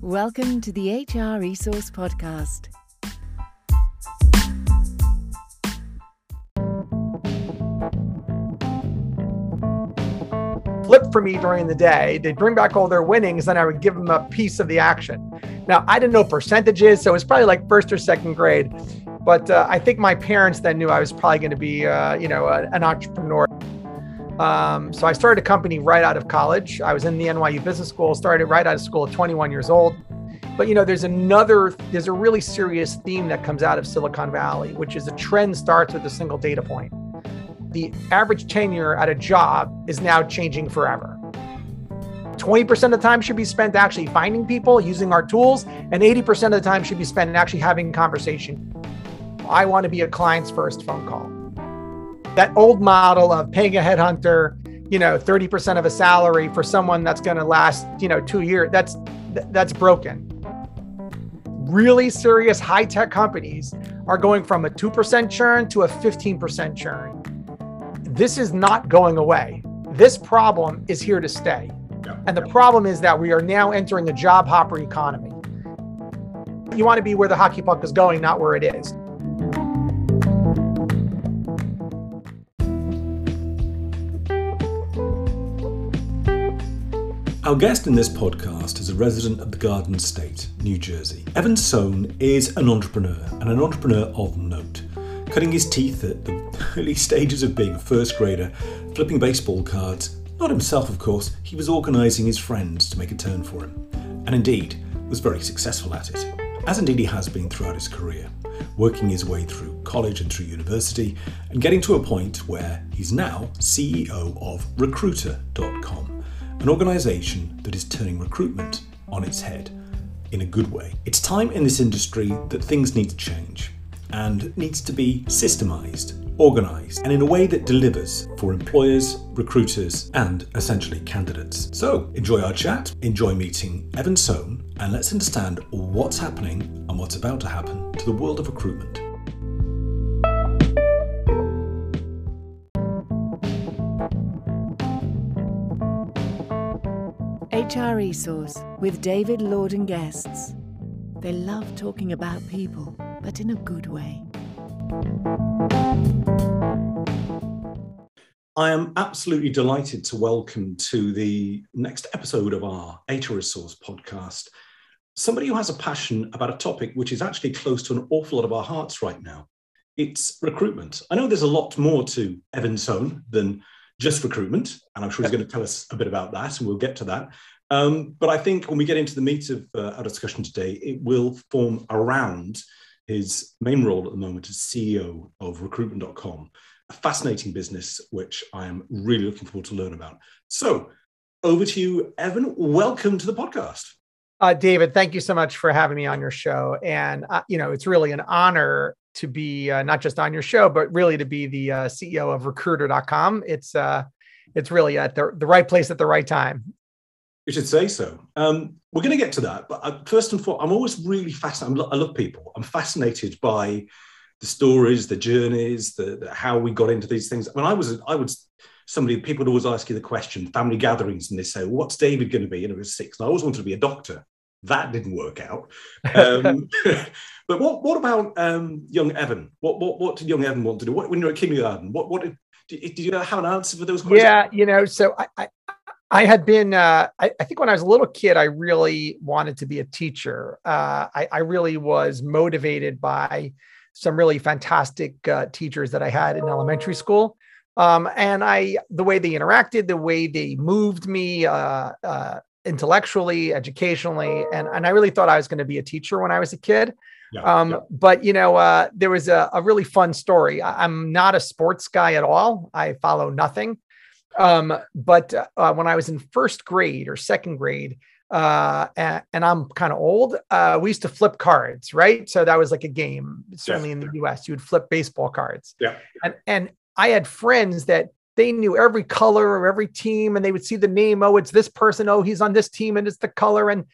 Welcome to the HR Resource Podcast. Flip for me during the day. They'd bring back all their winnings, and I would give them a piece of the action. Now, I didn't know percentages, so it was probably like first or second grade. But uh, I think my parents then knew I was probably going to be, uh, you know, a, an entrepreneur. Um, so I started a company right out of college. I was in the NYU Business School, started right out of school at 21 years old. But you know, there's another, there's a really serious theme that comes out of Silicon Valley, which is a trend starts with a single data point. The average tenure at a job is now changing forever. 20% of the time should be spent actually finding people using our tools, and 80% of the time should be spent actually having conversation. I want to be a client's first phone call that old model of paying a headhunter, you know, 30% of a salary for someone that's going to last, you know, two years, that's that's broken. Really serious high tech companies are going from a 2% churn to a 15% churn. This is not going away. This problem is here to stay. And the problem is that we are now entering a job hopper economy. You want to be where the hockey puck is going, not where it is. Our guest in this podcast is a resident of the Garden State, New Jersey. Evan Sohn is an entrepreneur and an entrepreneur of note, cutting his teeth at the early stages of being a first grader, flipping baseball cards. Not himself, of course, he was organising his friends to make a turn for him, and indeed was very successful at it, as indeed he has been throughout his career, working his way through college and through university, and getting to a point where he's now CEO of Recruiter.com an organisation that is turning recruitment on its head in a good way. It's time in this industry that things need to change and needs to be systemised, organised, and in a way that delivers for employers, recruiters, and essentially candidates. So enjoy our chat, enjoy meeting Evan Sohn, and let's understand what's happening and what's about to happen to the world of recruitment. HR Resource with David Lord and guests. They love talking about people, but in a good way. I am absolutely delighted to welcome to the next episode of our HR Resource podcast somebody who has a passion about a topic which is actually close to an awful lot of our hearts right now. It's recruitment. I know there's a lot more to Evan's Sohn than just recruitment, and I'm sure he's going to tell us a bit about that, and we'll get to that. Um, but I think when we get into the meat of uh, our discussion today, it will form around his main role at the moment is CEO of recruitment.com, a fascinating business which I am really looking forward to learn about. So, over to you, Evan. Welcome to the podcast. Uh, David, thank you so much for having me on your show. And, uh, you know, it's really an honor to be uh, not just on your show, but really to be the uh, CEO of recruiter.com. It's, uh, it's really at the, the right place at the right time. You should say so. Um, we're going to get to that, but uh, first and foremost, I'm always really fascinated. I love people. I'm fascinated by the stories, the journeys, the, the, how we got into these things. I mean, I was I was somebody people would always ask you the question, family gatherings, and they say, well, "What's David going to be?" And it was six. And I always wanted to be a doctor. That didn't work out. Um, but what what about um, young Evan? What what what did young Evan want to do? What when you were at kindergarten? What what did, did, you have an answer for those questions? Yeah, you know, so I, I I had been, uh, I, I, think when I was a little kid, I really wanted to be a teacher. Uh, I, I, really was motivated by some really fantastic uh, teachers that I had in elementary school. Um, and I, the way they interacted, the way they moved me uh, uh, intellectually, educationally, and, and I really thought I was going to be a teacher when I was a kid. Yeah, um, yeah. But you know, uh, there was a, a, really fun story. I, I'm not a sports guy at all. I follow nothing. Um, but uh, when I was in first grade or second grade, uh, and, and, I'm kind of old, uh, we used to flip cards, right? So that was like a game. Certainly yeah. in the U.S., you would flip baseball cards. Yeah. And and I had friends that they knew every color of every team, and they would see the name. Oh, it's this person. Oh, he's on this team, and it's the color. And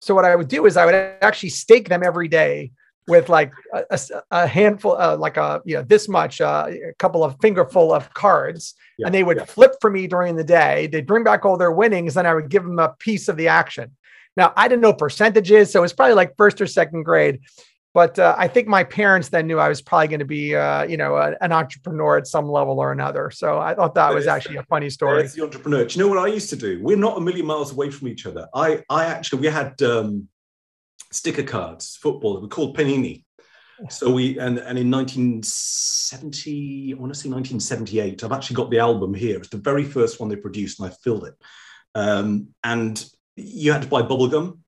So what I would do is I would actually stake them every day with like a, a, handful, uh, like a you know this much, uh, a couple of fingerful of cards, yeah, and they would yeah. flip for me during the day. They'd bring back all their winnings, and I would give them a piece of the action. Now I didn't know percentages, so it was probably like first or second grade. But uh, I think my parents then knew I was probably going to be, uh, you know, a, an entrepreneur at some level or another. So I thought that was actually a funny story. It's the entrepreneur. Do you know what I used to do? We're not a million miles away from each other. I, I actually, we had um, sticker cards, football. We called Panini. So we and and in 1970, I want to say 1978. I've actually got the album here. It's the very first one they produced, and I filled it. Um, and you had to buy bubble gum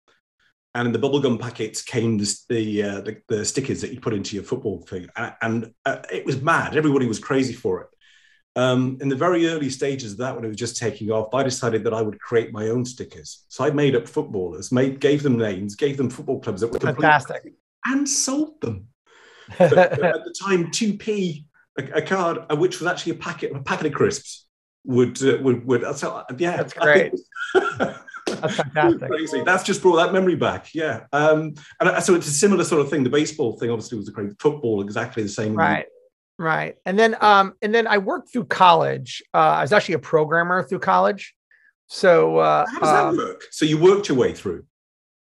and in the bubblegum packets came the the, uh, the, the stickers that you put into your football thing, and, and uh, it was mad. Everybody was crazy for it. Um, in the very early stages of that, when it was just taking off, I decided that I would create my own stickers. So I made up footballers, made gave them names, gave them football clubs that were fantastic, and sold them. at the time, two p a, a, card, uh, which was actually a packet a packet of crisps, would uh, would would. So, yeah, that's great. That's fantastic. Crazy. That's just brought that memory back. Yeah. Um, and so it's a similar sort of thing. The baseball thing obviously was a great football, exactly the same. Right. Right. And then um, and then I worked through college. Uh, I was actually a programmer through college. So uh, how does that um, work? So you worked your way through.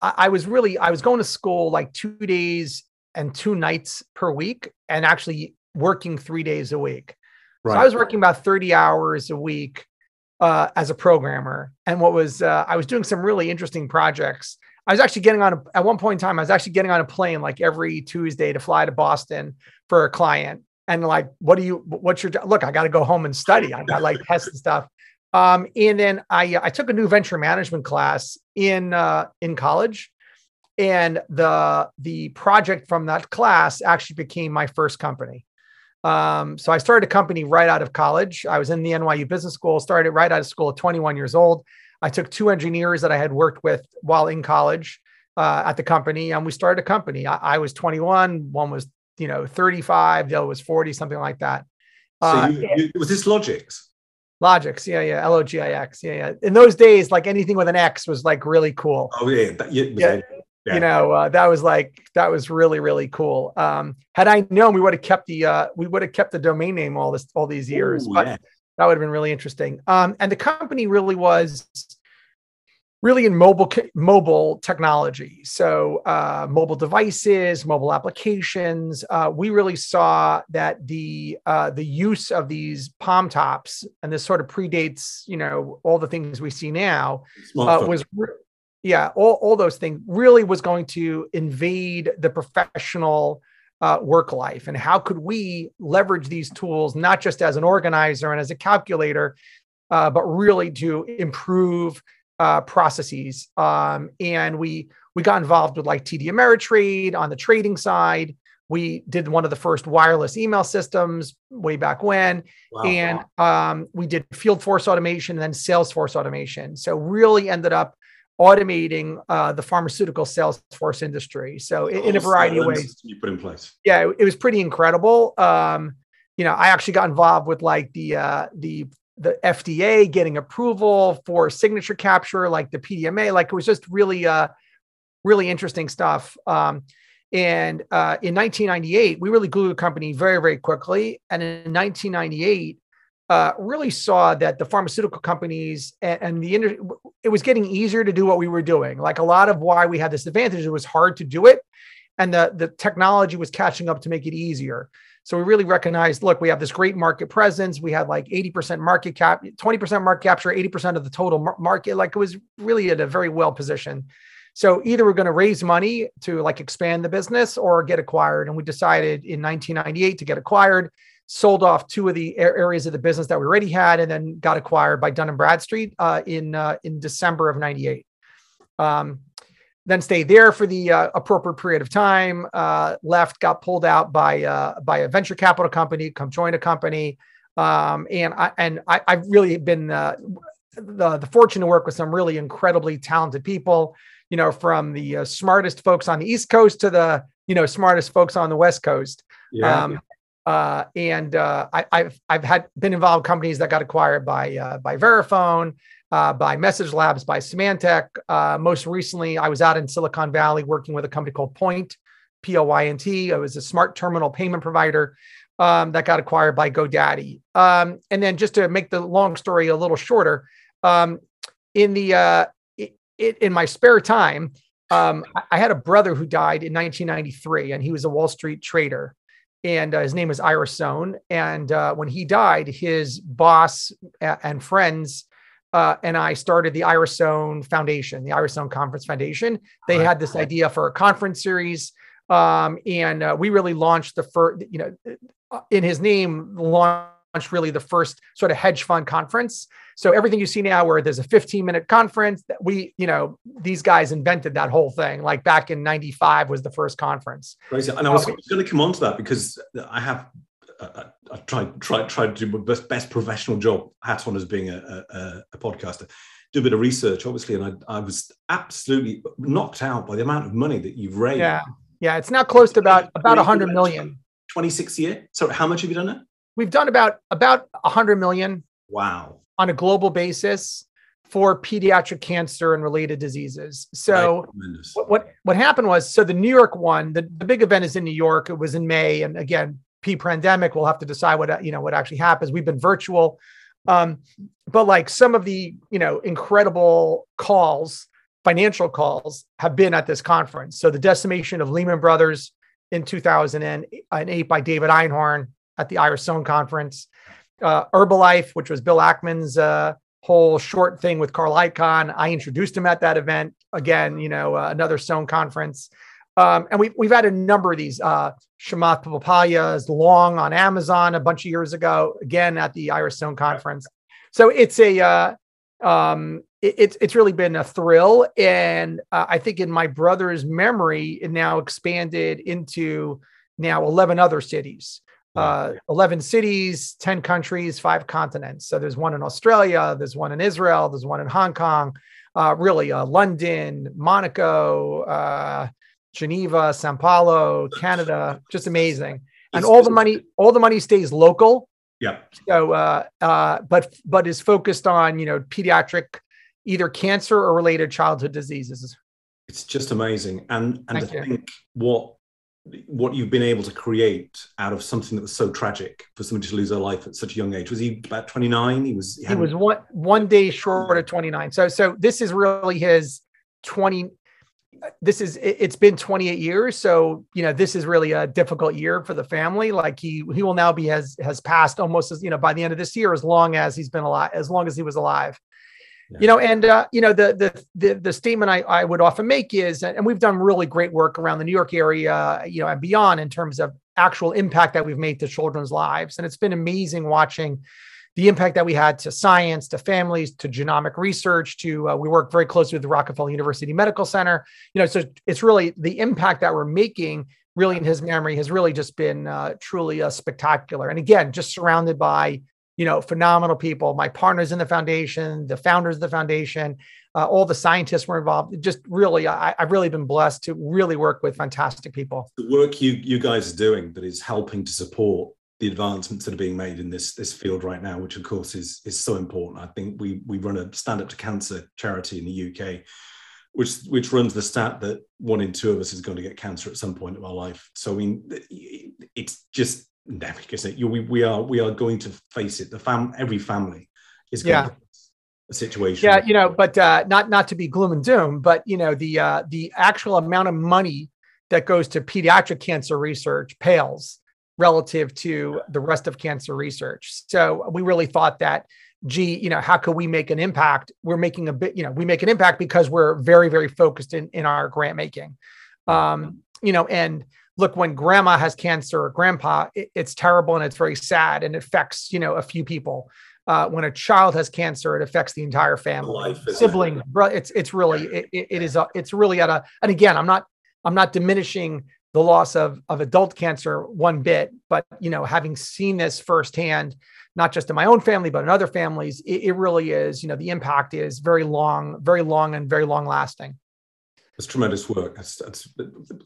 I, I was really I was going to school like two days and two nights per week, and actually working three days a week. Right. So I was working about 30 hours a week uh, as a programmer. And what was, uh, I was doing some really interesting projects. I was actually getting on a, at one point in time, I was actually getting on a plane like every Tuesday to fly to Boston for a client. And like, what do you, what's your, look, I got to go home and study. I got like tests and stuff. Um, and then I, I took a new venture management class in, uh, in college and the, the project from that class actually became my first company. Um, so I started a company right out of college. I was in the NYU Business School, started right out of school at 21 years old. I took two engineers that I had worked with while in college uh, at the company, and we started a company. I, I, was 21, one was you know 35, the other was 40, something like that. So uh, you, you, was this Logix? Logix, yeah, yeah, L O G I X, yeah, yeah. In those days, like anything with an X was like really cool. Oh yeah, that, yeah, yeah yeah. you know uh, that was like that was really really cool um had i known we would have kept the uh we would have kept the domain name all this all these years Ooh, but yeah. that would have been really interesting um and the company really was really in mobile mobile technology so uh, mobile devices mobile applications uh, we really saw that the uh, the use of these palm tops and this sort of predates you know all the things we see now uh, was re- yeah, all, all those things really was going to invade the professional uh, work life. And how could we leverage these tools, not just as an organizer and as a calculator, uh, but really to improve uh, processes? Um, and we we got involved with like TD Ameritrade on the trading side. We did one of the first wireless email systems way back when, wow. and um, we did field force automation and then Salesforce automation. So really ended up automating uh, the pharmaceutical sales force industry. So in, in a variety of ways, you put in place. Yeah, it, it was pretty incredible. Um, you know, I actually got involved with like the uh, the the FDA getting approval for signature capture, like the PDMA. Like it was just really uh, really interesting stuff. Um, and uh, in 1998, we really grew the company very, very quickly. And in 1998, uh, really saw that the pharmaceutical companies and, and the industry, it was getting easier to do what we were doing. Like a lot of why we had this advantage, it was hard to do it. And the, the technology was catching up to make it easier. So we really recognized, look, we have this great market presence. We had like 80% market cap, 20% market capture, 80% of the total market. Like it was really at a very well position. So either we're going to raise money to like expand the business or get acquired. And we decided in 1998 to get acquired sold off two of the areas of the business that we already had, and then got acquired by Dun Bradstreet uh, in uh, in December of '98. Um, then stayed there for the uh, appropriate period of time. Uh, left, got pulled out by uh, by a venture capital company. Come join a company, um, and I and I, have really been uh, the the fortune to work with some really incredibly talented people. You know, from the smartest folks on the East Coast to the you know smartest folks on the West Coast. Yeah. Um, Uh, and uh, I, have I've had been involved in companies that got acquired by uh, by Verifone, uh, by Message Labs, by Symantec. Uh, most recently, I was out in Silicon Valley working with a company called Poynt, P O Y N T. It was a smart terminal payment provider um, that got acquired by GoDaddy. Um, and then just to make the long story a little shorter, um, in the uh, it, in my spare time, um, I had a brother who died in 1993, and he was a Wall Street trader and uh, his name is Ira Sohn. And uh, when he died, his boss and friends uh, and I started the Ira Sohn Foundation, the Ira Sohn Conference Foundation. They had this idea for a conference series, um, and uh, we really launched the first, you know, uh, in his name, launched really the first sort of hedge fund conference. So everything you see now, where there's a 15 minute conference, that we, you know, these guys invented that whole thing. Like back in '95 was the first conference. Crazy. And I was, uh, going to come on to that because I have I, I tried tried tried to do my best, best professional job, hat on as being a, a, a, podcaster. Do a bit of research, obviously, and I, I was absolutely knocked out by the amount of money that you've raised. Yeah, yeah, it's now close to about about a hundred million. Twenty six year. So how much have you done it? We've done about about a hundred million. Wow. On a global basis for pediatric cancer and related diseases. So what, what, what happened was so the New York one, the, the big event is in New York. It was in May, and again, p-pandemic, we'll have to decide what you know what actually happens. We've been virtual, um, but like some of the you know incredible calls, financial calls, have been at this conference. So the decimation of Lehman Brothers in 2008 by David Einhorn at the Ira Sohn conference. Uh, Herbalife, which was Bill Ackman's uh, whole short thing with Carl Icahn. I introduced him at that event. Again, you know, uh, another Sohn conference. Um, and we've, we've had a number of these. Uh, Chamath Palihapitiya's Long on Amazon a bunch of years ago, again at the Ira Sohn conference. So it's a, uh, um, it, it's, it's really been a thrill. And uh, I think in my brother's memory, it now expanded into now 11 other cities. Uh, 11 cities, 10 countries, five continents. So there's one in Australia, there's one in Israel, there's one in Hong Kong, uh, really uh, London, Monaco, uh, Geneva, Sao Paulo, Canada, just amazing. And all the money, all the money stays local. Yeah. So, uh, uh, but but is focused on you know pediatric, either cancer or related childhood diseases. It's just amazing, and and Thank to you. think what what you've been able to create out of something that was so tragic for somebody to lose their life at such a young age. Was he about 29? He was he, he was one one day short of 29. So so this is really his 20 this is it's been 28 years so you know this is really a difficult year for the family. Like he he will now be has has passed almost as you know by the end of this year as long as he's been alive as long as he was alive. Yeah. you know and uh, you know the, the the the statement I, I would often make is and we've done really great work around the new york area you know and beyond in terms of actual impact that we've made to children's lives. And it's been amazing watching the impact that we had to science, to families, to genomic research, to uh, we work very closely with the Rockefeller University Medical Center. You know, so it's really the impact that we're making really in his memory has really just been uh, truly uh, spectacular. And again, just surrounded by you know phenomenal people, my partners in the foundation, the founders of the foundation, uh, all the scientists were involved. Just really, I, have really been blessed to really work with fantastic people. The work you you guys are doing that is helping to support the advancements that are being made in this this field right now, which of course is is so important. I think we we run a stand up to cancer charity in the UK, which which runs the stat that one in two of us is going to get cancer at some point of our life. So I mean, it's just endemic, isn't it? We we are we are going to face it. The fam every family is going yeah. to a situation. Yeah, you know, but uh, not not to be gloom and doom, but you know the uh, the actual amount of money that goes to pediatric cancer research pales relative to the rest of cancer research. So we really thought that, gee, you know, how could we make an impact? We're making a bit, you know, we make an impact because we're very, very focused in, in our grant making. Um, you know, and look, when grandma has cancer or grandpa, it, it's terrible and it's very sad and it affects, you know, a few people. Uh, when a child has cancer, it affects the entire family, sibling. It's it's really it, it is a, it's really at a and again, I'm not I'm not diminishing the loss of, of adult cancer one bit, but you know, having seen this firsthand, not just in my own family, but in other families, it, it really is, you know, the impact is very long, very long and very long lasting. It's tremendous work. That's, that's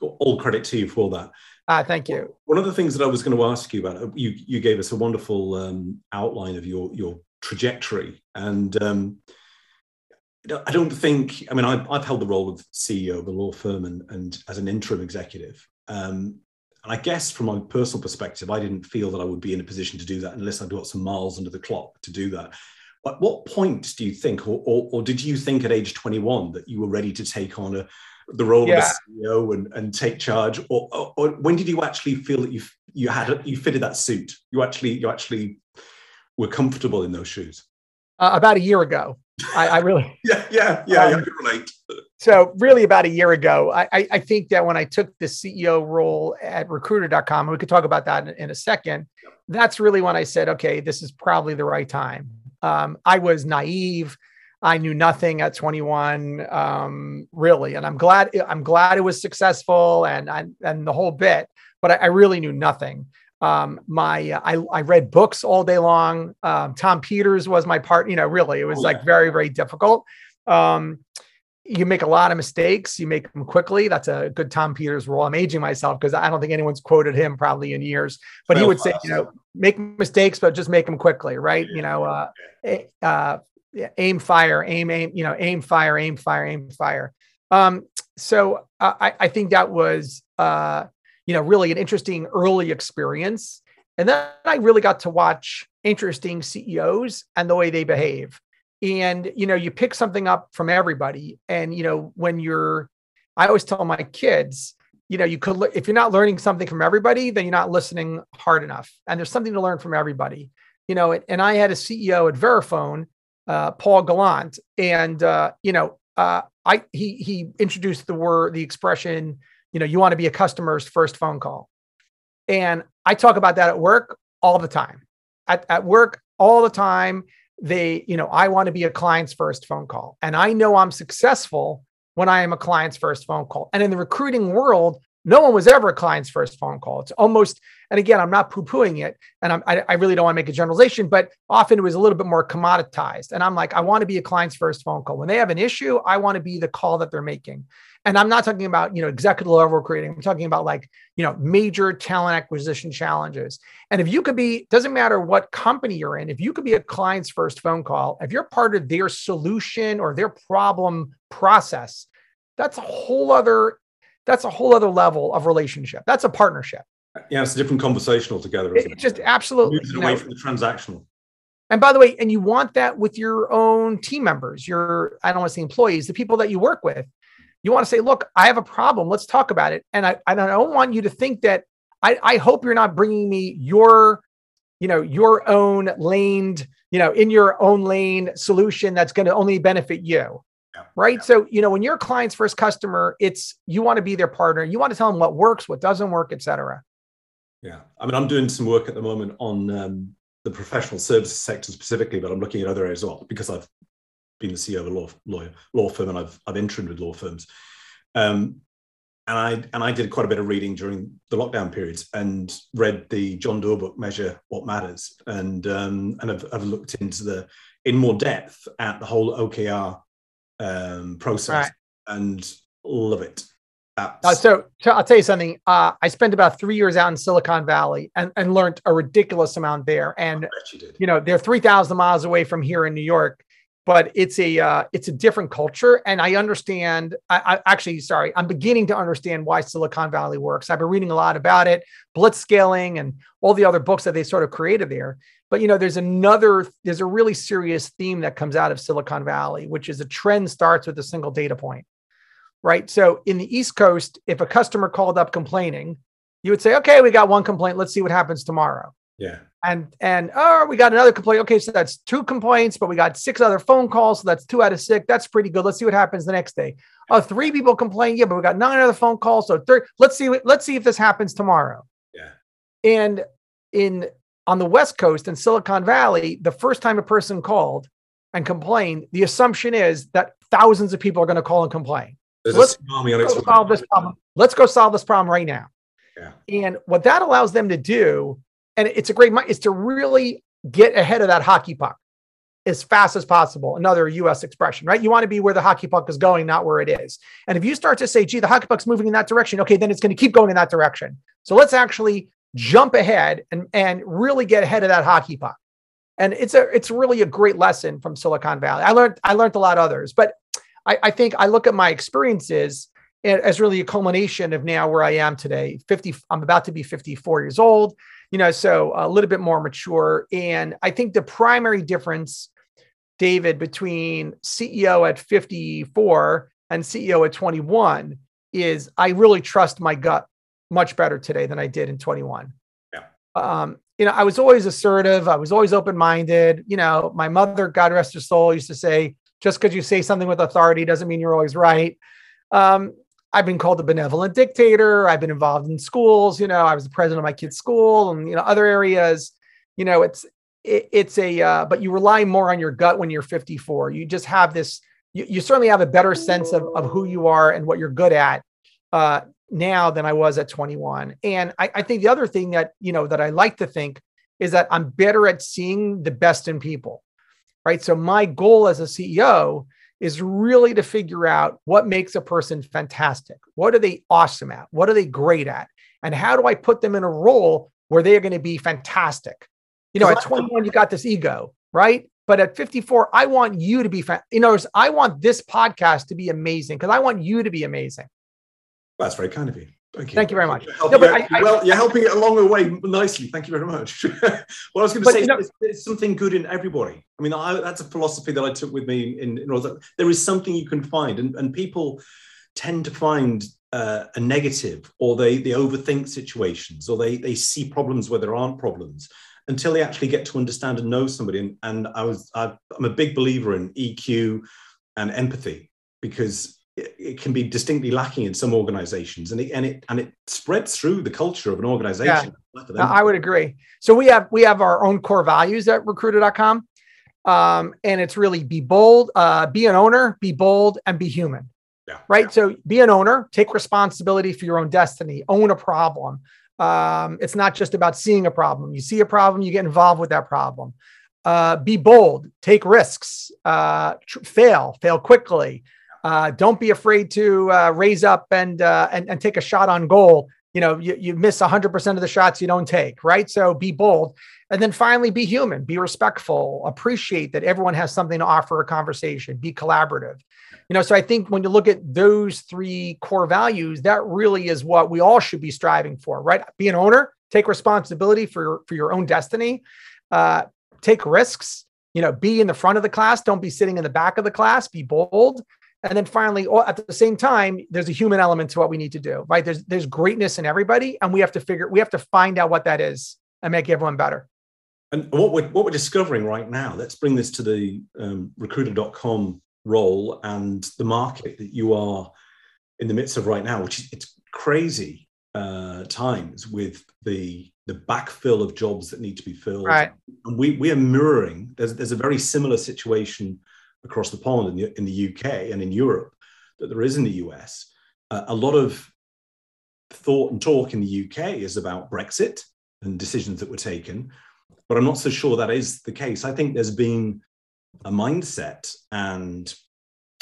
all credit to you for that. Uh, thank you. One of the things that I was going to ask you about, you you gave us a wonderful um, outline of your your trajectory, and um, I don't think. I mean, I've, I've held the role of CEO of a law firm and, and as an interim executive, um, and I guess from my personal perspective, I didn't feel that I would be in a position to do that unless I'd got some miles under the clock to do that. At what point do you think, or, or, or did you think at age 21 that you were ready to take on a, the role yeah. of a CEO and, and take charge, or, or, or, when did you actually feel that you you had you fitted that suit? You actually you actually were comfortable in those shoes. Uh, about a year ago, I, I really yeah yeah yeah, um, I can relate so really about a year ago I, I think that when i took the ceo role at recruiter.com we could talk about that in, in a second that's really when i said okay this is probably the right time. Um, i was naive. I knew nothing at 21 um, really and i'm glad i'm glad it was successful and and, and the whole bit but I, I really knew nothing. Um, my uh, I, I read books all day long. Um, tom peters was my part you know really it was oh, like very very difficult. Um, you make a lot of mistakes. You make them quickly. That's a good Tom Peters rule. I'm aging myself because I don't think anyone's quoted him probably in years. But he would say, you know, make mistakes, but just make them quickly, right? You know, uh, uh, aim, fire, aim, aim. You know, aim, fire, aim, fire, aim, fire. Um, so uh, I, I think that was, uh, you know, really an interesting early experience. And then I really got to watch interesting CEOs and the way they behave and you know you pick something up from everybody. And you know when you're i always tell my kids you know you could if you're not learning something from everybody then you're not listening hard enough. And there's something to learn from everybody. You know and i had a ceo at verifone uh, Paul Galant. And uh, you know uh, i he he introduced the word the expression you know you want to be a customer's first phone call. And i talk about that at work all the time. At, at work all the time they, you know, I want to be a client's first phone call. And I know I'm successful when I am a client's first phone call. And in the recruiting world, no one was ever a client's first phone call. It's almost, and again, I'm not poo pooing it, and I'm, I, I really don't want to make a generalization, but often it was a little bit more commoditized. And I'm like, I want to be a client's first phone call. When they have an issue, I want to be the call that they're making. And I'm not talking about, you know, executive level recruiting. I'm talking about like, you know, major talent acquisition challenges. And if you could be, doesn't matter what company you're in, if you could be a client's first phone call, if you're part of their solution or their problem process, that's a whole other, that's a whole other level of relationship. That's a partnership. Yeah, it's a different conversation altogether. It, it? Just absolutely it away know, from the transactional. And by the way, and you want that with your own team members, your I don't want to say employees, the people that you work with. You want to say, look, I have a problem. Let's talk about it. And I, I don't want you to think that I, I hope you're not bringing me your, you know, your own laned, you know, in your own lane solution that's going to only benefit you. Yeah. Right. Yeah. So, you know, when your client's first customer, it's you want to be their partner. You want to tell them what works, what doesn't work, et cetera. Yeah. I mean, I'm doing some work at the moment on um, the professional services sector specifically, but I'm looking at other areas as well because I've been the CEO of a law lawyer law firm, and I've I've interim with law firms. Um, and I and I did quite a bit of reading during the lockdown periods and read the John Doerr book, Measure What Matters, and um, and I've, I've looked into the in more depth at the whole OKR um, process right. and love it. Uh, so, so, I'll tell you something. Uh, I spent about three years out in Silicon Valley and, and learned a ridiculous amount there. And you, you know, they're three thousand miles away from here in New York but it's a uh, it's a different culture and i understand I, I, actually sorry i'm beginning to understand why silicon valley works. I've been reading a lot about it blitzscaling and all the other books that they sort of created there but you know there's another there's a really serious theme that comes out of silicon valley which is a trend starts with a single data point right? So in the east coast if a customer called up complaining you would say okay we got one complaint. Let's see what happens tomorrow. Yeah and and oh we got another complaint. Okay so that's two complaints but we got six other phone calls so that's two out of six. That's pretty good. Let's see what happens the next day. Oh three people complain yeah but we got nine other phone calls so third let's see let's see if this happens tomorrow. Yeah. And in on the west coast in silicon valley the first time a person called and complained the assumption is that thousands of people are going to call and complain. So let's go solve this problem. Let's go solve this problem right now. Yeah. and what that allows them to do and it's a great is to really get ahead of that hockey puck as fast as possible. Another US expression, right? You want to be where the hockey puck is going, not where it is. And if you start to say, gee, the hockey puck's moving in that direction, okay, then it's going to keep going in that direction. So let's actually jump ahead and, and really get ahead of that hockey puck. And it's a it's really a great lesson from Silicon Valley. I learned I learned a lot of others, but I, I think I look at my experiences as really a culmination of now where I am today. 50, I'm about to be 54 years old, you know, so a little bit more mature. And I think the primary difference, David, between CEO at 54 and CEO at 21 is I really trust my gut much better today than I did in 21. Yeah. Um, you know, I was always assertive. I was always open-minded. You know, my mother, God rest her soul, used to say, just because you say something with authority doesn't mean you're always right. Um, I've been called a benevolent dictator. I've been involved in schools. You know, I was the president of my kid's school, and you know, other areas. You know, it's it, it's a uh, but you rely more on your gut when you're 54. You just have this. You, you certainly have a better sense of of who you are and what you're good at uh, now than I was at 21. And I, I think the other thing that you know that I like to think is that I'm better at seeing the best in people. Right. So my goal as a CEO is really to figure out what makes a person fantastic. What are they awesome at? What are they great at? And how do I put them in a role where they're going to be fantastic? You know, at 21, you got this ego, right? But at 54, I want you to be, fa- you know, I want this podcast to be amazing because I want you to be amazing. Well, that's very kind of you. Thank you. Thank you very much. No, I, I, well, you're helping it along the way nicely. Thank you very much. what I was going to say, you know, there's something good in everybody. I mean, I, that's a philosophy that I took with me in, in there is something you can find, and, and people tend to find uh, a negative, or they they overthink situations, or they they see problems where there aren't problems until they actually get to understand and know somebody. And, and I was I, I'm a big believer in EQ and empathy because it, can be distinctly lacking in some organizations and it, and it and it spreads through the culture of an organization. Yeah. i would agree. So we have we have our own core values at recruiter.com um, and it's really be bold uh, be an owner be bold and be human. Yeah. right? Yeah. so be an owner take responsibility for your own destiny own a problem. Um, it's not just about seeing a problem. You see a problem you get involved with that problem. Uh, be bold take risks uh, tr- fail fail quickly uh, don't be afraid to uh, raise up and, uh, and and take a shot on goal. You know, you, you miss 100% of the shots you don't take, right? So be bold. And then finally, be human, be respectful, appreciate that everyone has something to offer a conversation, be collaborative. You know, so I think when you look at those three core values, that really is what we all should be striving for, right? Be an owner, take responsibility for, for your own destiny, uh, take risks, you know, be in the front of the class, don't be sitting in the back of the class, be bold, and then finally at the same time there's a human element to what we need to do right? There's there's greatness in everybody and we have to figure we have to find out what that is and make everyone better. And what we're what we're discovering right now let's bring this to the um, recruiter.com role and the market that you are in the midst of right now which is it's crazy uh, times with the the backfill of jobs that need to be filled. Right. And we we are mirroring there's there's a very similar situation across the pond in the, in the UK and in Europe that there is in the US. Uh, a lot of thought and talk in the UK is about Brexit and decisions that were taken, but I'm not so sure that is the case. I think there's been a mindset, and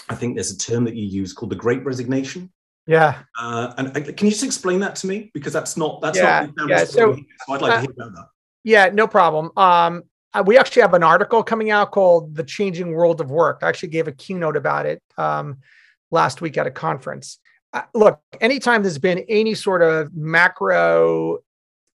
I think there's a term that you use called the Great Resignation. Yeah. Uh, and can you just explain that to me? Because that's not that's yeah, not yeah. So, so I'd like uh, to hear about that. Yeah, no problem. Um, uh, we actually have an article coming out called "The Changing World of Work." I actually gave a keynote about it um, last week at a conference. Uh, look, anytime there's been any sort of macro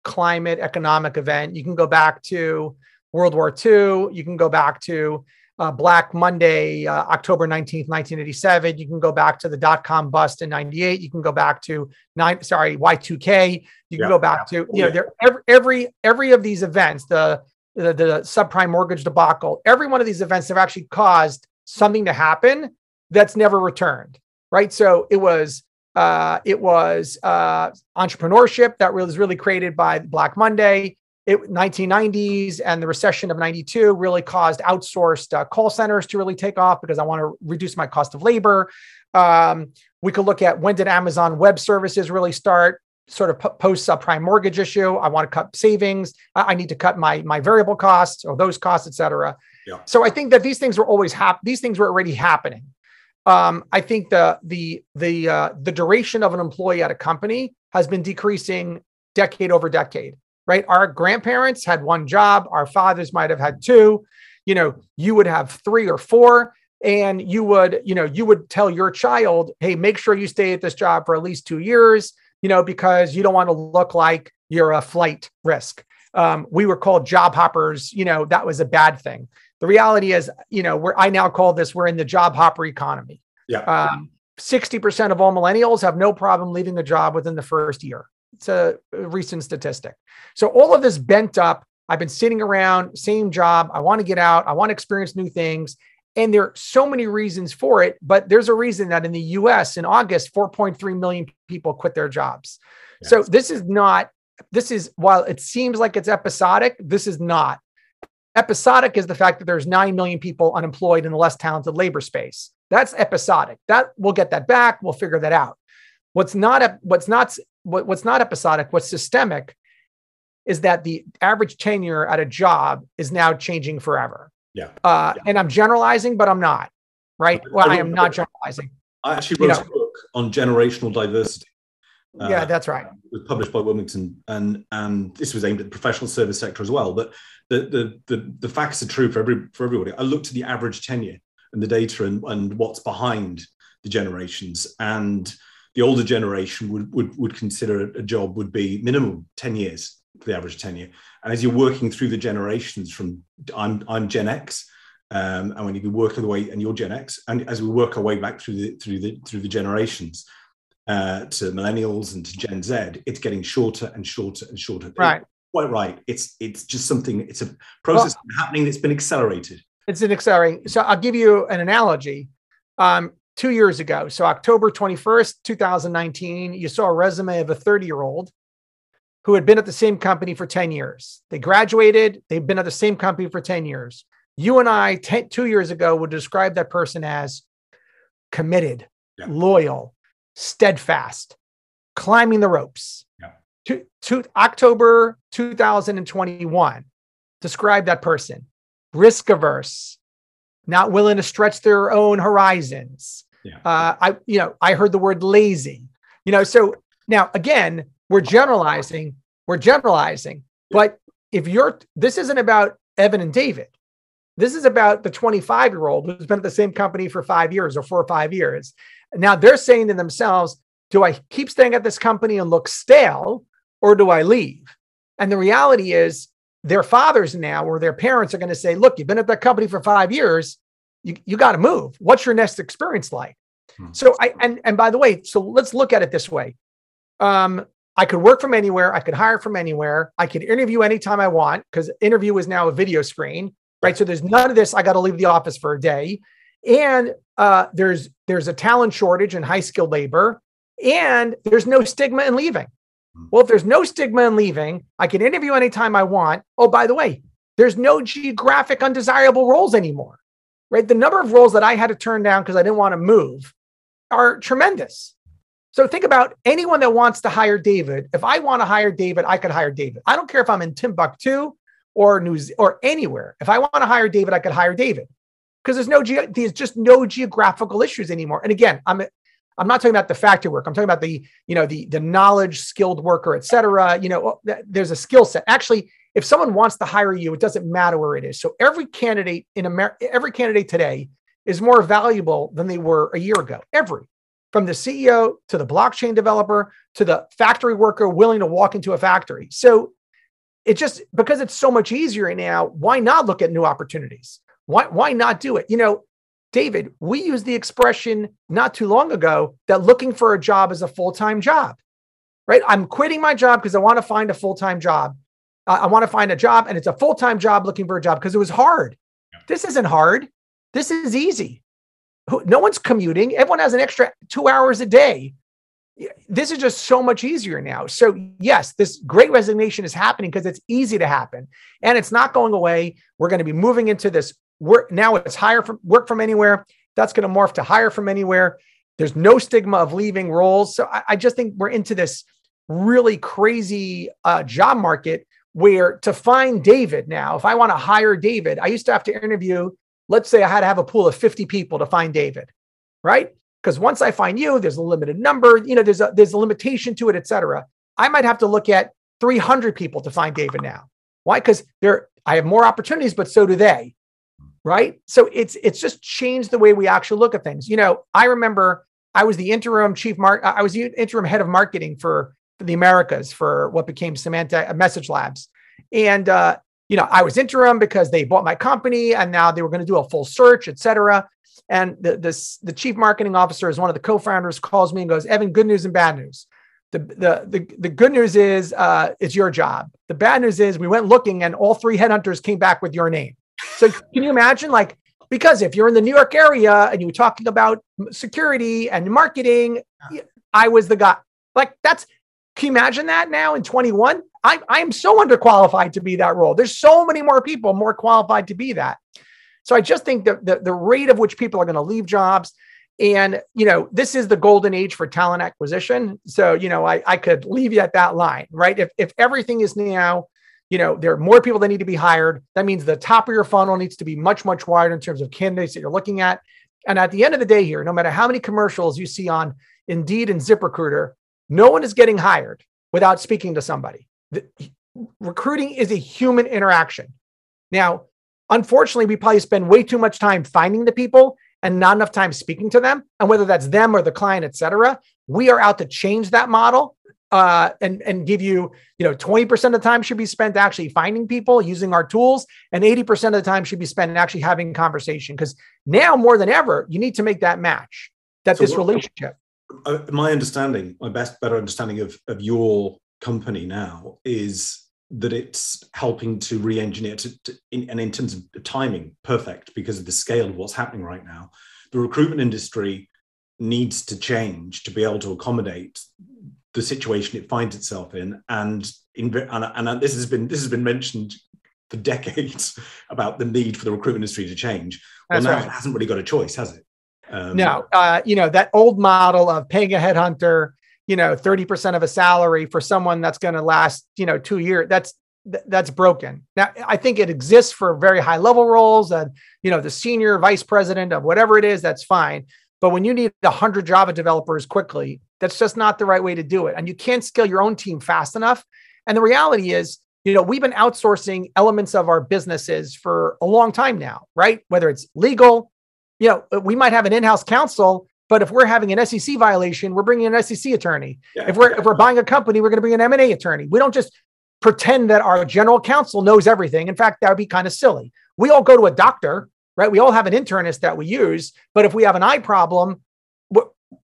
climate economic event, you can go back to World War II. You can go back to uh, Black Monday, uh, October 19th, 1987. You can go back to the dot com bust in 98. You can go back to nine, sorry, Y2K. You can yeah. go back to, you know, there, every, every, every of these events, the, the, the subprime mortgage debacle, every one of these events have actually caused something to happen that's never returned, right? So it was uh, it was uh, entrepreneurship that was really created by Black Monday. It 1990s and the recession of 92 really caused outsourced uh, call centers to really take off because I want to reduce my cost of labor. Um, we could look at when did Amazon Web Services really start? Sort of post subprime mortgage issue. I want to cut savings. I need to cut my my variable costs or those costs, et cetera. Yeah. So I think that these things were always hap- these things were already happening. Um, I think the the the uh, the duration of an employee at a company has been decreasing decade over decade. Right, our grandparents had one job. Our fathers might have had two. You know, you would have three or four, and you would you know you would tell your child, hey, make sure you stay at this job for at least two years. You know, because you don't want to look like you're a flight risk. Um, we were called job hoppers. You know, that was a bad thing. The reality is, you know, we're I now call this we're in the job hopper economy. Yeah. Um, 60% of all millennials have no problem leaving a job within the first year. It's a recent statistic. So all of this bent up. I've been sitting around, same job. I want to get out. I want to experience new things. And there are so many reasons for it, but there's a reason that in the US in August, 4.3 million people quit their jobs. Yes. So this is not, this is, while it seems like it's episodic, this is not. Episodic is the fact that there's 9 million people unemployed in the less talented labor space. That's episodic. That we'll get that back. We'll figure that out. What's not, what's not, what, what's not episodic, what's systemic is that the average tenure at a job is now changing forever. Yeah. Uh, Yeah. And I'm generalizing, but I'm not. Right. I Well, I wrote am not generalizing. I actually You wrote a book on generational diversity. yeah, Uh, that's right. It was published by Wilmington, and and this was aimed at the professional service sector as well. But the the the, the facts are true for every for everybody. I looked at the average tenure and the data and, and what's behind the generations, and the older generation would would would consider a job would be minimum ten years the average tenure. And as you're working through the generations, from I'm I'm Gen X. Um, and when you work the way, and you're Gen X, and as we work our way back through the through the through the generations, uh, to millennials and to Gen Z, it's getting shorter and shorter and shorter. Right. Quite right. It's it's just something. It's a process happening that's been accelerated. It's an accelerating. So I'll give you an analogy. Um, two years ago, so October 21st, 2019, you saw a resume of a 30 year old who had been at the same company for 10 years. They graduated, they've been at the same company for 10 years. You and I, 10, two years ago, would describe that person as committed, Yeah. loyal, steadfast, climbing the ropes. Yeah. To, to October 2021, describe that person risk averse, not willing to stretch their own horizons. Yeah. Uh, I, you know, I heard the word lazy. You know, so now again, we're generalizing. We're generalizing. But if you're, this isn't about Evan and David. This is about the 25 year old who's been at the same company for five years or four or five years. Now they're saying to themselves, do I keep staying at this company and look stale or do I leave? And the reality is, their fathers now or their parents are going to say, look, you've been at that company for five years. You, you got to move. What's your next experience like? Hmm. So I and and by the way, so let's look at it this way. Um, I could work from anywhere, I could hire from anywhere, I could interview anytime I want, because interview is now a video screen, right? So there's none of this, I got to leave the office for a day. And uh, there's there's a talent shortage in high skilled labor, and there's no stigma in leaving. Well, if there's no stigma in leaving, I can interview anytime I want. Oh, by the way, there's no geographic undesirable roles anymore, right? The number of roles that I had to turn down because I didn't want to move are tremendous. So think about anyone that wants to hire David. If I want to hire David, I could hire David. I don't care if I'm in Timbuktu or New Ze- or anywhere. If I want to hire David, I could hire David because there's no ge- there's just no geographical issues anymore. And again, I'm I'm not talking about the factory work. I'm talking about the, you know, the the knowledge, skilled worker, et cetera. You know, oh, there's a skill set. Actually, if someone wants to hire you, it doesn't matter where it is. So every candidate in America, every candidate today is more valuable than they were a year ago. Every, from the CEO to the blockchain developer to the factory worker willing to walk into a factory. So it just because it's so much easier now, why not look at new opportunities? Why, why not do it? You know, David, we used the expression not too long ago that looking for a job is a full time job, right? I'm quitting my job because I want to find a full time job. Uh, I want to find a job and it's a full time job looking for a job because it was hard. This isn't hard. This is easy. Who- No one's commuting. Everyone has an extra two hours a day. This is just so much easier now. So, yes, this great resignation is happening because it's easy to happen and it's not going away. We're going to be moving into this work now it's hire from work from anywhere that's going to morph to hire from anywhere there's no stigma of leaving roles so i, I just think we're into this really crazy uh, job market where to find David now, if I want to hire David, I used to have to interview, let's say I had to have a pool of 50 people to find David, right? Because once I find you, there's a limited number, you know, there's a there's a limitation to it, et cetera. I might have to look at 300 people to find David now. Why? Because there I have more opportunities, but so do they. Right. So it's it's just changed the way we actually look at things. You know, I remember I was the interim chief mark, I was the interim head of marketing for for the Americas for what became Symantec uh, Message Labs. And, uh, you know, I was interim because they bought my company and now they were going to do a full search, et cetera. And the, the, the chief marketing officer is one of the co-founders calls me and goes, Evan, good news and bad news. The, the, the, the good news is uh, it's your job. The bad news is we went looking and all three headhunters came back with your name. So can you imagine like, because if you're in the New York area and you were talking about security and marketing, I was the guy. Like that's can you imagine that now in 21? I, I am so underqualified to be that role. There's so many more people more qualified to be that. So I just think that the, the rate of which people are going to leave jobs, and you know, this is the golden age for talent acquisition. So you know, I, I could leave you at that line, right? If if everything is now, you know, there are more people that need to be hired. That means the top of your funnel needs to be much much wider in terms of candidates that you're looking at. And at the end of the day, here, no matter how many commercials you see on Indeed and ZipRecruiter, no one is getting hired without speaking to somebody. The, recruiting is a human interaction. Now, unfortunately, we probably spend way too much time finding the people and not enough time speaking to them. And whether that's them or the client, et cetera, we are out to change that model uh, and and give you, you know, 20% of the time should be spent actually finding people using our tools, and 80% of the time should be spent actually having conversation. Because now more than ever, you need to make that match, that so this what, relationship. Uh, my understanding, my best, better understanding of, of your company now is that it's helping to re-engineer to, to in, and in terms of timing perfect because of the scale of what's happening right now. The recruitment industry needs to change to be able to accommodate the situation it finds itself in. And in, and, and this has been this has been mentioned for decades about the need for the recruitment industry to change. Well That's now right. it hasn't really got a choice has it? Um, no, uh, you know, that old model of paying a headhunter, you know, 30% of a salary for someone that's going to last, you know, two years, that's, that's broken. Now, I think it exists for very high level roles and, you know, the senior vice president of whatever it is, that's fine. But when you need 100 Java developers quickly, that's just not the right way to do it. And you can't scale your own team fast enough. And the reality is, you know, we've been outsourcing elements of our businesses for a long time now, right? Whether it's legal, you know, we might have an in-house counsel, but if we're having an SEC violation, we're bringing an SEC attorney. Yeah, if we're yeah. if we're buying a company, we're going to bring an M&A attorney. We don't just pretend that our general counsel knows everything. In fact, that would be kind of silly. We all go to a doctor, right? We all have an internist that we use, but if we have an eye problem,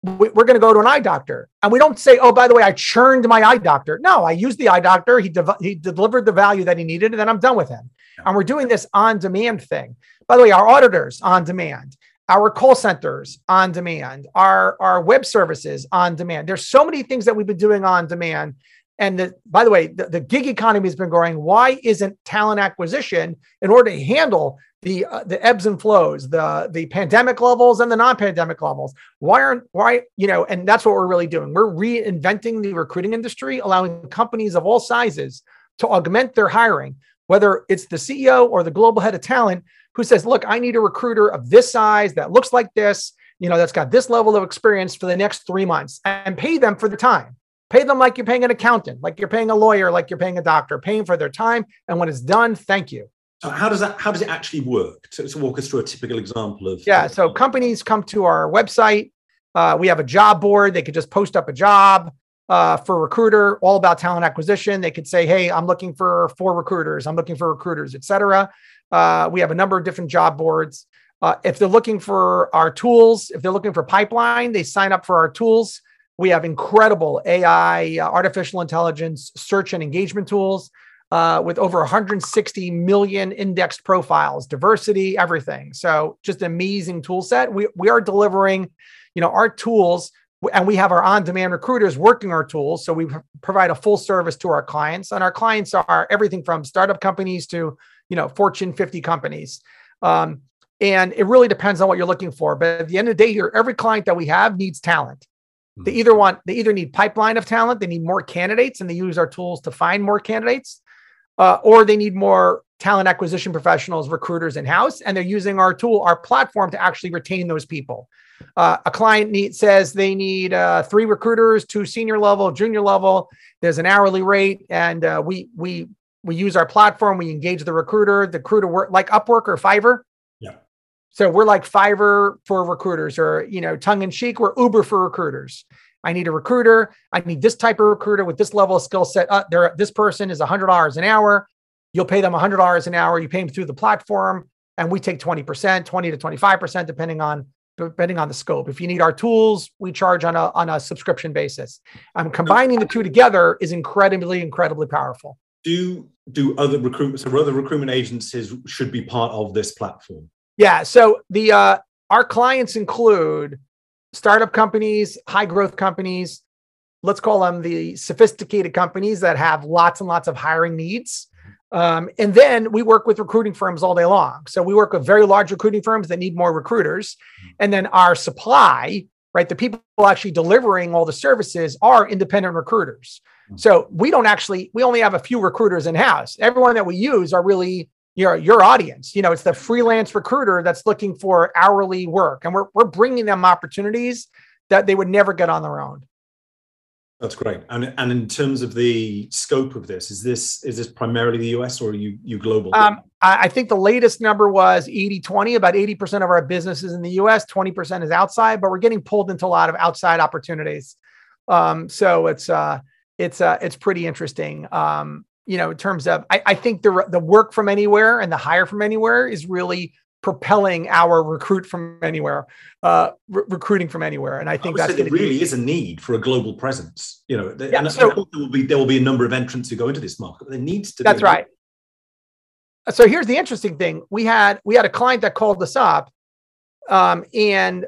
we're going to go to an eye doctor and we don't say oh by the way i churned my eye doctor no i used the eye doctor he, de- he delivered the value that he needed and then i'm done with him and we're doing this on demand thing by the way, our auditors on demand, our call centers on demand, our, our web services on demand. There's so many things that we've been doing on demand. And the, by the way, the, the gig economy has been growing. Why isn't talent acquisition in order to handle the uh, the ebbs and flows, the the pandemic levels and the non-pandemic levels? Why aren't why you know? And that's what we're really doing. We're reinventing the recruiting industry, allowing companies of all sizes to augment their hiring, whether it's the CEO or the global head of talent who says, look, I need a recruiter of this size that looks like this, you know, that's got this level of experience for the next three months and pay them for the time. Pay them like you're paying an accountant, like you're paying a lawyer, like you're paying a doctor, paying for their time. And when it's done, thank you. So how does that how does it actually work? To, to walk us through a typical example of yeah. So companies come to our website. Uh, we have a job board. They could just post up a job uh, for recruiter, all about talent acquisition. They could say, "Hey, I'm looking for four recruiters. I'm looking for recruiters, etc." Uh, we have a number of different job boards. Uh, if they're looking for our tools, if they're looking for pipeline, they sign up for our tools. We have incredible AI, uh, artificial intelligence, search and engagement tools uh, with over 160 million indexed profiles, diversity, everything. So just an amazing tool set. We, we are delivering, you know, our tools and we have our on-demand recruiters working our tools so we provide a full service to our clients and our clients are everything from startup companies to you know fortune 50 companies um, and it really depends on what you're looking for but at the end of the day here every client that we have needs talent they hmm. either want they either need pipeline of talent they need more candidates and they use our tools to find more candidates uh, or they need more talent acquisition professionals, recruiters in house, and they're using our tool, our platform to actually retain those people. Uh, a client need, says they need uh, three recruiters, two senior level, junior level. There's an hourly rate, and uh, we we we use our platform. We engage the recruiter. The recruiter work like Upwork or Fiverr. Yeah. So we're like Fiverr for recruiters, or you know, tongue in cheek, we're Uber for recruiters. I need a recruiter. I need this type of recruiter with this level of skill set. Uh, there, this person is $100 an hour. You'll pay them $100 an hour. You pay them through the platform, and we take 20%, 20 to 25%, depending on depending on the scope. If you need our tools, we charge on a on a subscription basis. Um, combining the two together is incredibly, incredibly powerful. Do do other recruitment so other recruitment agencies should be part of this platform? Yeah. So the uh, our clients include startup companies, high growth companies. Let's call them the sophisticated companies that have lots and lots of hiring needs. Um, and then we work with recruiting firms all day long. So we work with very large recruiting firms that need more recruiters. And then our supply, right, the people actually delivering all the services are independent recruiters. So we don't actually, we only have a few recruiters in house. Everyone that we use are really your your audience. You know, it's the freelance recruiter that's looking for hourly work, and we're we're bringing them opportunities that they would never get on their own. That's great. And and in terms of the scope of this, is this is this primarily the US or are you you global? Um, I think the latest number was 80 20. About 80% of our business is in the US, 20% is outside, but we're getting pulled into a lot of outside opportunities. Um, so it's uh it's uh it's pretty interesting. Um, you know, in terms of I, I think the the work from anywhere and the hire from anywhere is really propelling our recruit from anywhere, uh, re- recruiting from anywhere. And I think I that's there really be... is a need for a global presence. You know, yeah, and, so, there will be there will be a number of entrants who go into this market, but there needs to. That's right. So here's the interesting thing: we had we had a client that called us up, um, and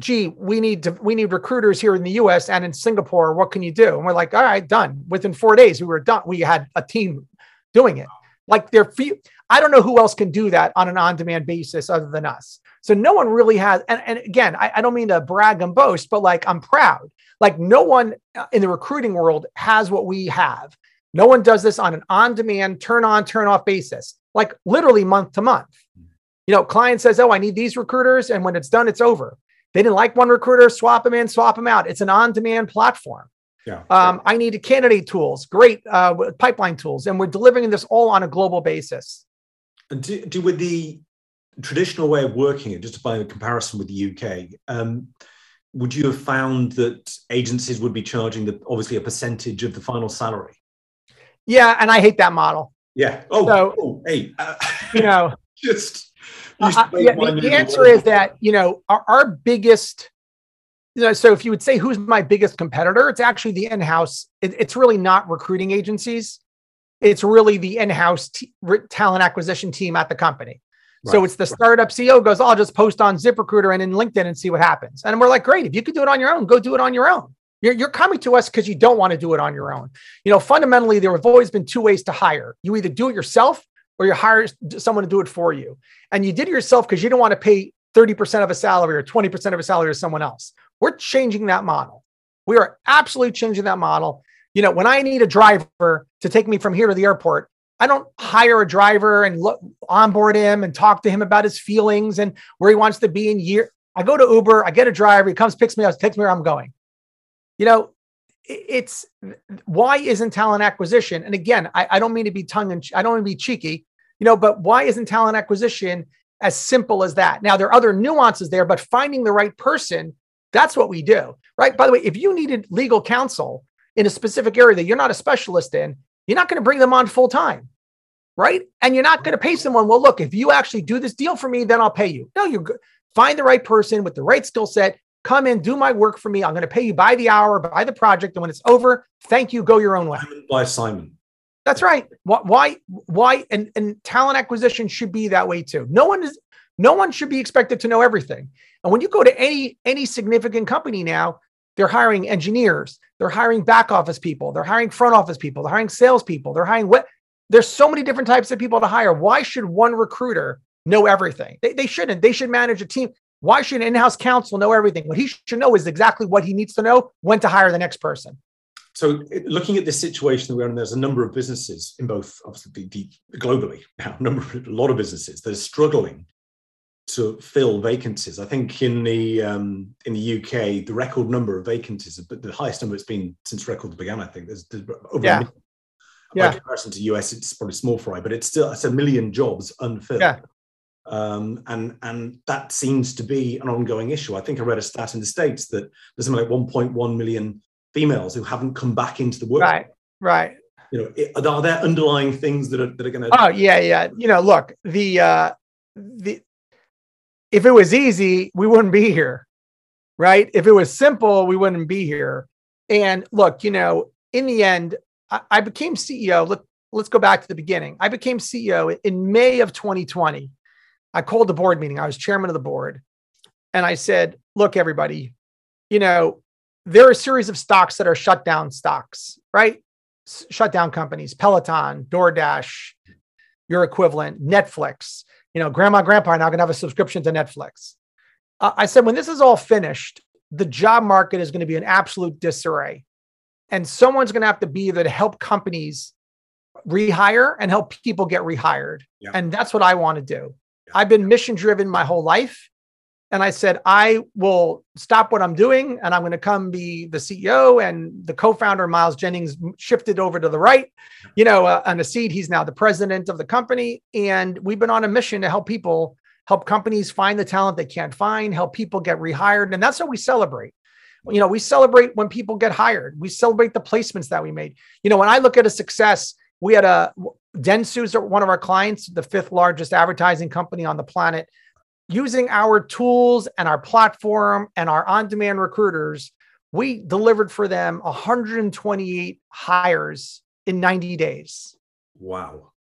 gee, we need to we need recruiters here in the U.S. and in Singapore. What can you do? And we're like, all right, done. Within four days, we were done. We had a team doing it. Like they're few. I don't know who else can do that on an on-demand basis other than us. So no one really has. And, and again, I, I don't mean to brag and boast, but like I'm proud. Like no one uh, in the recruiting world has what we have. No one does this on an on-demand, turn on, turn off basis, like literally month to month. You know, client says, "Oh, I need these recruiters," and when it's done, it's over. They didn't like one recruiter, swap them in, swap them out. It's an on-demand platform. Yeah. Um, I needed candidate tools, great uh, pipeline tools, and we're delivering this all on a global basis. And do, do with the traditional way of working it, just by a comparison with the UK, um, would you have found that agencies would be charging the obviously a percentage of the final salary? Yeah, and I hate that model. Yeah. Oh, so, oh hey, uh, you know, just uh, yeah, the, answer is that you know our, our biggest you know, so if you would say who's my biggest competitor, it's actually the in-house. It, it's really not recruiting agencies. It's really the in-house t- talent acquisition team at the company. Right. So it's the startup CEO goes, oh, I'll just post on ZipRecruiter and in LinkedIn and see what happens. And we're like, great, if you could do it on your own, go do it on your own. You're, you're coming to us because you don't want to do it on your own. You know, fundamentally, there have always been two ways to hire. You either do it yourself or you hire someone to do it for you. And you did it yourself because you don't want to pay 30% of a salary or 20% of a salary to someone else. We're changing that model. We are absolutely changing that model. You know, when I need a driver to take me from here to the airport, I don't hire a driver and look, onboard him and talk to him about his feelings and where he wants to be in year. I go to Uber, I get a driver, he comes, picks me up, takes me where I'm going. You know, it's why isn't talent acquisition? And again, I, I don't mean to be tongue and I don't want to be cheeky, you know, but why isn't talent acquisition as simple as that? Now there are other nuances there, but finding the right person that's what we do, right? By the way, if you needed legal counsel in a specific area that you're not a specialist in, you're not going to bring them on full time, right? And you're not going to pay someone, well, look, if you actually do this deal for me, then I'll pay you. No, you're. Find the right person with the right skill set, come in, do my work for me. I'm going to pay you by the hour, by the project. And when it's over, thank you, go your own way. By Simon. That's right. Why, why, and, and talent acquisition should be that way too. No one is, no one should be expected to know everything. And when you go to any any significant company now, they're hiring engineers, they're hiring back office people, they're hiring front office people, they're hiring sales people, they're hiring what there's so many different types of people to hire. Why should one recruiter know everything? They, they shouldn't. They should manage a team. Why should an in-house counsel know everything? What he should know is exactly what he needs to know when to hire the next person. So looking at this situation that we're in, there's a number of businesses in both, obviously, the, the, globally now, a number, of, a lot of businesses that are struggling to fill vacancies. I think in the um, in the UK, the record number of vacancies, but the highest number it's been since records began. I think there's, there's over yeah. yeah. By comparison to US, it's probably small fry, but it's still it's a million jobs unfilled. Yeah. Um, and and that seems to be an ongoing issue. I think I read a stat in the states that there's something like 1.1 million females who haven't come back into the work. Right, right. You know, it, are there underlying things that are that are going to? Oh yeah, yeah. You know, look, the uh, the if it was easy, we wouldn't be here, right? If it was simple, we wouldn't be here. And look, you know, in the end, I, I became CEO. Look, let's go back to the beginning. I became CEO in May of 2020. I called the board meeting. I was chairman of the board. And I said, look, everybody, you know, there are a series of stocks that are shut down stocks, right? S- shut down companies, Peloton, DoorDash, your equivalent, Netflix you know, grandma, grandpa are now going to have a subscription to Netflix. Uh, I said, when this is all finished, the job market is going to be an absolute disarray. And someone's going to have to be there to help companies rehire and help people get rehired. Yeah. And that's what I want to do. Yeah. I've been mission driven my whole life. And I said, I will stop what I'm doing and I'm going to come be the CEO. And the co founder, Miles Jennings, shifted over to the right, you know, uh, on a seat. He's now the president of the company. And we've been on a mission to help people, help companies find the talent they can't find, help people get rehired. And that's what we celebrate. You know, we celebrate when people get hired, we celebrate the placements that we made. You know, when I look at a success, we had a Dentsu's one of our clients, the fifth largest advertising company on the planet using our tools and our platform and our on demand recruiters, we delivered for them 128 hires in 90 days. Wow.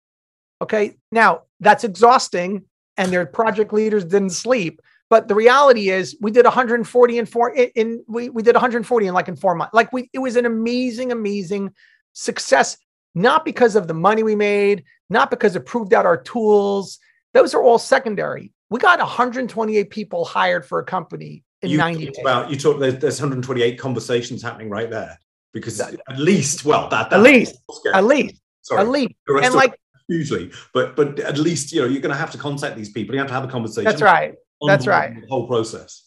Okay. Now that's exhausting, and their project leaders didn't sleep. But the reality is, we did 140 in four. In, in we we did 140 in like in four months. Like we, it was an amazing, amazing success. Not because of the money we made, not because it proved out our tools. Those are all secondary we got 128 people hired for a company in you 90 days. About, you talk there's, there's 128 conversations happening right there because at least, well, that, at least, at least, Sorry. at least, and like usually, but but at least you know you're going to have to contact these people. You have to have a conversation. That's right. That's right. The whole process.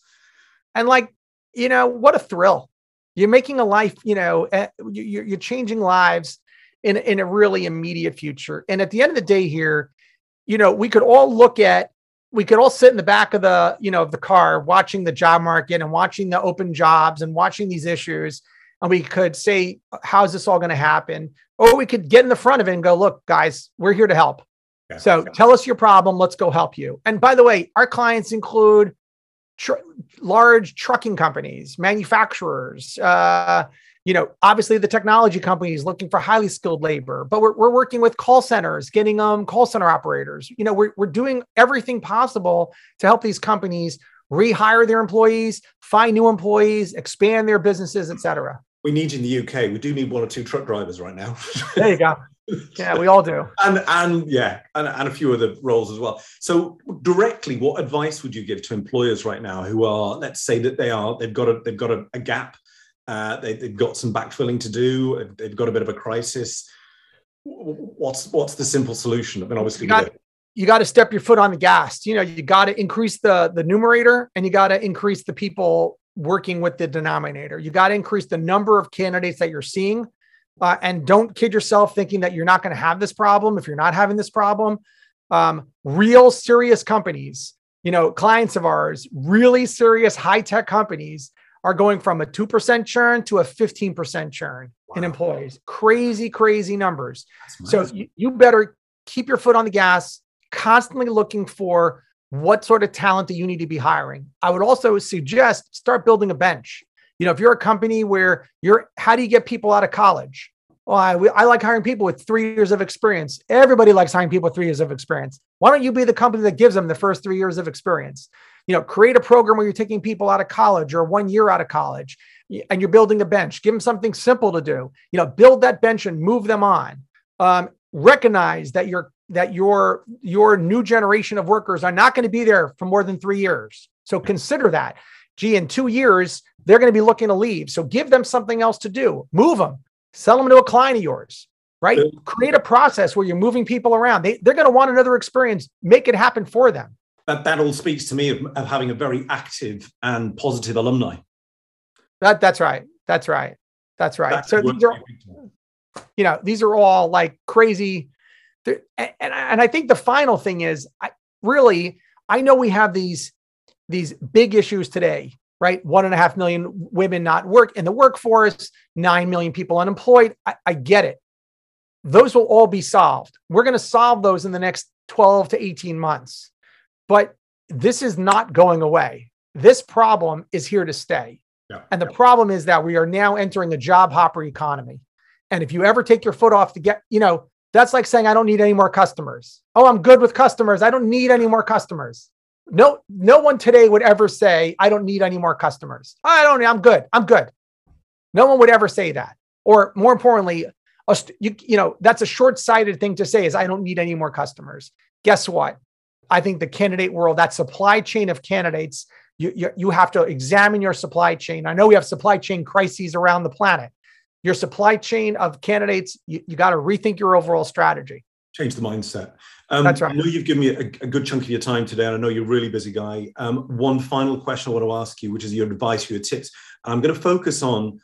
And like you know, what a thrill! You're making a life. You know, eh, you're, you're changing lives in in a really immediate future. And at the end of the day, here, you know, we could all look at we could all sit in the back of the you know of the car watching the job market and watching the open jobs and watching these issues. And we could say how's this all going to happen? Or we could get in the front of it and go look guys we're here to help. Yeah. so tell us your problem. Let's go help you. And by the way our clients include tr- large trucking companies manufacturers uh, you know, obviously the technology companies looking for highly skilled labor, but we're, we're working with call centers, getting um call center operators. You know, we're, we're doing everything possible to help these companies rehire their employees, find new employees, expand their businesses, et cetera. We need you in the UK. We do need one or two truck drivers right now. there you go. Yeah, we all do. And and yeah, and, and a few other roles as well. So directly, what advice would you give to employers right now who are, let's say that they are, they've got a they've got a, a gap uh, they, have got some backfilling to do. They've got a bit of a crisis. What's what's the simple solution? I mean, obviously, you got, you got to step your foot on the gas. You know, you got to increase the the numerator, and you got to increase the people working with the denominator. You got to increase the number of candidates that you're seeing, uh, and don't kid yourself thinking that you're not going to have this problem if you're not having this problem. Um, real serious companies, you know, clients of ours, really serious high tech companies are going from a 2% churn to a 15% churn wow. in employees. Crazy, crazy numbers. So you, you better keep your foot on the gas, constantly looking for what sort of talent do you need to be hiring. I would also suggest start building a bench. You know, if you're a company where you're, how do you get people out of college? Well, I, I like hiring people with three years of experience. Everybody likes hiring people with three years of experience. Why don't you be the company that gives them the first three years of experience? You know create a program where you're taking people out of college or one year out of college and you're building a bench. Give them something simple to do. You know build that bench and move them on. Um, recognize that your that your your new generation of workers are not going to be there for more than three years. So consider that. Gee in two years they're going to be looking to leave. So give them something else to do. Move them. Sell them to a client of yours, right? Create a process where you're moving people around. They, they're going to want another experience. Make it happen for them. That, that all speaks to me of, of having a very active and positive alumni. That, that's right. That's right. That's right. That's so these are, you know, these are all like crazy. And, and I think the final thing is, I really, I know we have these these big issues today, right? One and a half million women not work in the workforce, nine million people unemployed. I, I get it. Those will all be solved. We're going to solve those in the next 12 to 18 months. But this is not going away. This problem is here to stay. Yeah. And the problem is that we are now entering a job hopper economy. And if you ever take your foot off to get, you know, that's like saying, I don't need any more customers. Oh, I'm good with customers. I don't need any more customers. No, no one today would ever say, I don't need any more customers. I don't, I'm good. I'm good. No one would ever say that. Or more importantly, a, you, you know, that's a short-sighted thing to say is I don't need any more customers. Guess what? I think the candidate world, that supply chain of candidates, you, you, you have to examine your supply chain. I know we have supply chain crises around the planet. Your supply chain of candidates, you, you got to rethink your overall strategy. Change the mindset. Um, That's right. I know you've given me a, a, good chunk of your time today, and I know you're a really busy guy. Um, one final question I want to ask you, which is your advice, your tips. I'm going to focus on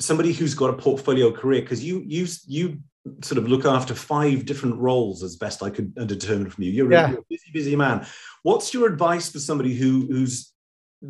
somebody who's got a portfolio career because you you you sort of look after five different roles as best I could determine from you. You're, yeah. you're, a busy, busy man. What's your advice for somebody who who's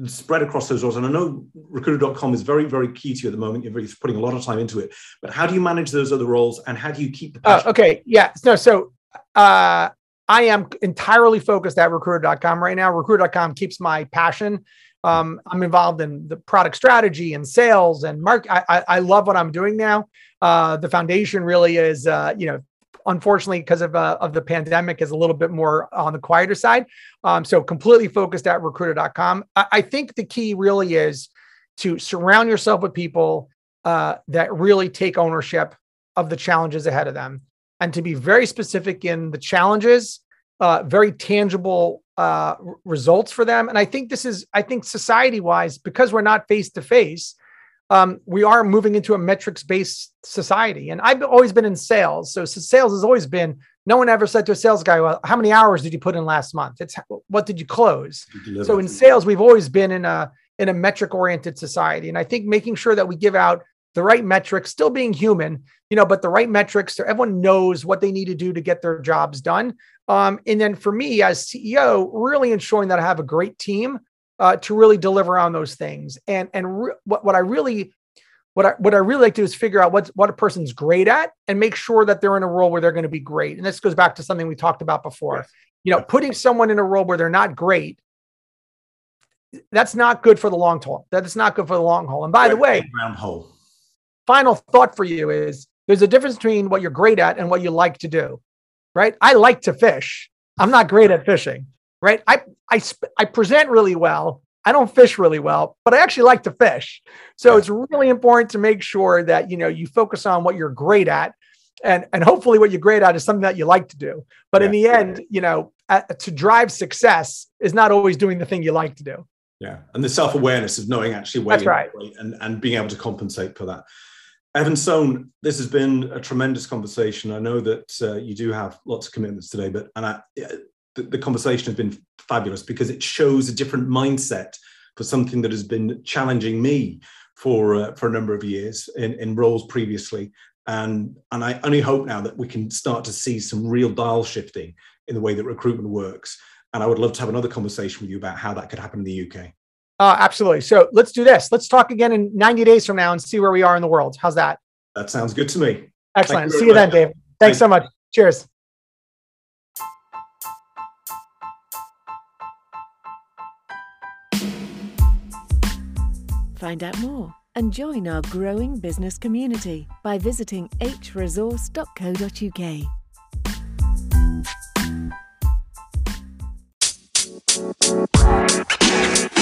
spread across those roles? And I know recruiter.com is very, very key to you at the moment. You're really putting a lot of time into it. But how do you manage those other roles and how do you keep the uh, okay. Yeah. No, so uh I am entirely focused at recruiter.com right now. Recruiter.com keeps my passion. Um, I'm involved in the product strategy and sales and mark. I, I, love what I'm doing now. Uh, the foundation really is, uh, you know, unfortunately because of uh, of the pandemic is a little bit more on the quieter side. Um, so completely focused at recruiter.com. I, I think the key really is to surround yourself with people uh, that really take ownership of the challenges ahead of them and to be very specific in the challenges, uh, very tangible uh, results for them. And I think this is, I think society wise, because we're not face to face, um, we are moving into a metrics based society. And I've always been in sales. So, so sales has always been no one ever said to a sales guy, well, how many hours did you put in last month? It's what did you close? You so in sales, we've always been in a in a metric oriented society. And I think making sure that we give out the right metrics, still being human, you know, but the right metrics so everyone knows what they need to do to get their jobs done. Um, and then for me as CEO, really ensuring that I have a great team uh, to really deliver on those things. And and re- what what I really what I what I really like to do is figure out what what a person's great at and make sure that they're in a role where they're going to be great. And this goes back to something we talked about before. Yes. You know, putting someone in a role where they're not great that's not good for the long haul. That's not good for the long haul. And by the way, final thought for you is there's a difference between what you're great at and what you like to do, right? I like to fish. I'm not great at fishing, right? I I I present really well. I don't fish really well, but I actually like to fish. So it's really important to make sure that you know you focus on what you're great at, and and hopefully what you're great at is something that you like to do. But yeah. in the end, you know, to drive success is not always doing the thing you like to do. Yeah, and the self awareness of knowing actually where That's right. and and being able to compensate for that. Evan Sohn, this has been a tremendous conversation. I know that uh, you do have lots of commitments today, but and I, the, the, conversation has been fabulous because it shows a different mindset for something that has been challenging me for uh, for a number of years in, in roles previously. And and I only hope now that we can start to see some real dial shifting in the way that recruitment works. And I would love to have another conversation with you about how that could happen in the UK. Uh, absolutely. So let's do this. Let's talk again in 90 days from now and see where we are in the world. How's that? That sounds good to me. Excellent. You see you then, Dave. Thanks, Thanks so much. Cheers. Find out more and join our growing business community by visiting hresource.co.uk.